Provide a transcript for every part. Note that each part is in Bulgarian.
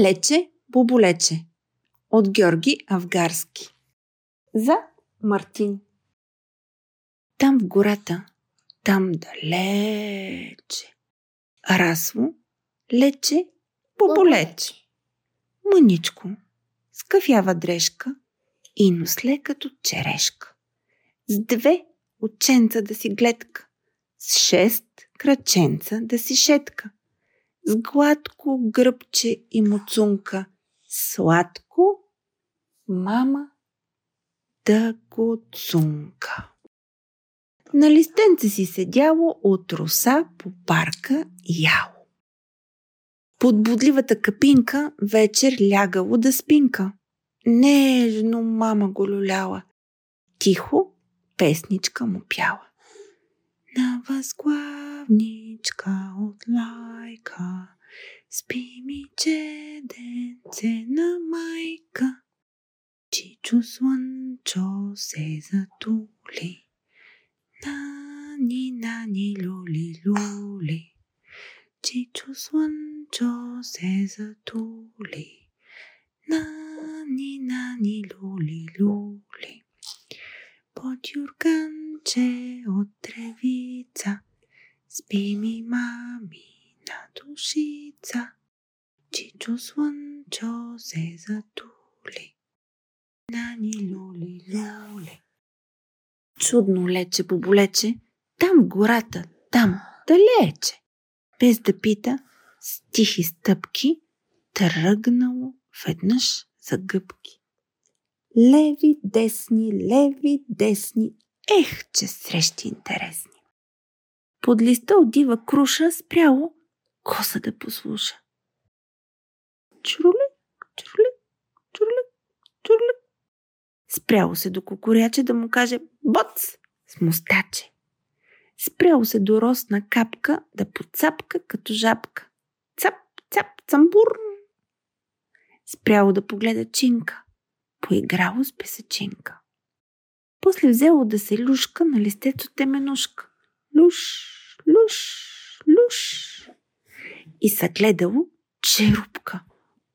Лече, боболече. От Георги Авгарски. За Мартин. Там в гората, там далече. Расло, лече, боболече. Мъничко, скъфява дрежка и носле като черешка. С две ученца да си гледка, с шест краченца да си шетка, с гладко гръбче и муцунка, сладко мама да го цунка. На листенце си седяло от роса по парка яло. Под будливата капинка вечер лягало да спинка. Нежно мама го люляла. Тихо песничка му пяла. На възглавничка от лайка, спи ми чеденце на майка. Чичо слънчо се затули, нани, нани, люли, люли. Чичо слънчо се затули, нани, нани, люли, люли. Под юрганче от тревица, спи ми мами на душица. Чичо слънчо се затули, нани, люли, люли. Чудно лече, боболече, там в гората, там, далече. Без да пита, с тихи стъпки, тръгнало веднъж за гъбки. Леви, десни, леви, десни, ех, че срещи интересни. Под листа от дива круша спряло коса да послуша. Чурули, чурули, чурули, чурули. Спряло се до кукуряче да му каже боц с мустаче. Спряло се до росна капка да подцапка като жабка. Цап, цап, цамбур. Спряло да погледа чинка. Поиграло с песачинка. После взело да се люшка на листето теменушка. Люш, люш, люш. И са гледало черупка.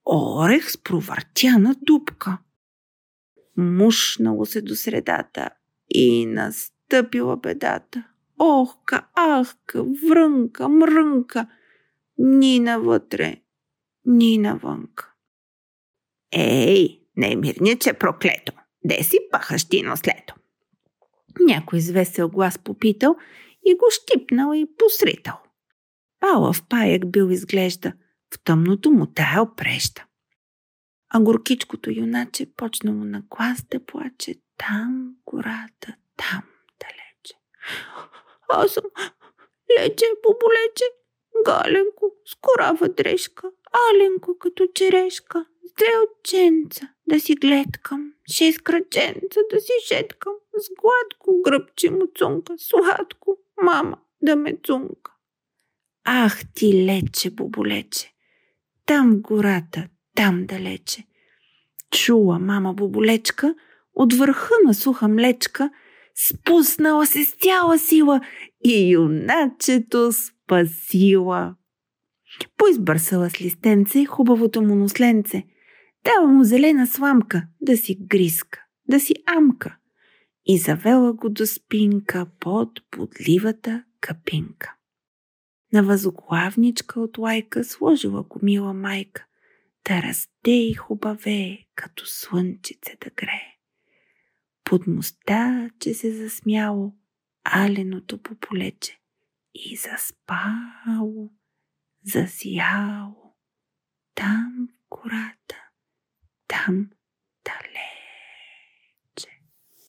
Орех с провъртяна дупка. Мушнало се до средата и настъпила бедата. Охка, ахка, врънка, мрънка, ни навътре, ни навънка. Ей, немирниче проклето, де си пахащино слето? Някой с глас попитал и го щипнал и посритал. Пала в паяк бил изглежда, в тъмното му тая опреща. А горкичкото юначе почнало на глас да плаче. Там гората, там далече. Аз съм лече, поболече, галенко, с корава дрежка, аленко като черешка, с две оченца да си гледкам, шест краченца да си шеткам, с гладко гръбче му цунка, сладко, мама да ме цунка. Ах ти лече, боболече, там в гората, там далече. Чула мама боболечка от върха на суха млечка, спуснала се с цяла сила и юначето спасила. Поизбърсала с листенце хубавото му носленце. Дала му зелена сламка да си гриска, да си амка. И завела го до спинка под подливата капинка. На възглавничка от лайка сложила го мила майка, да расте и хубаве, като слънчице да грее. Под моста, че се засмяло, аленото пополече и заспало, засияло. Там в гората, там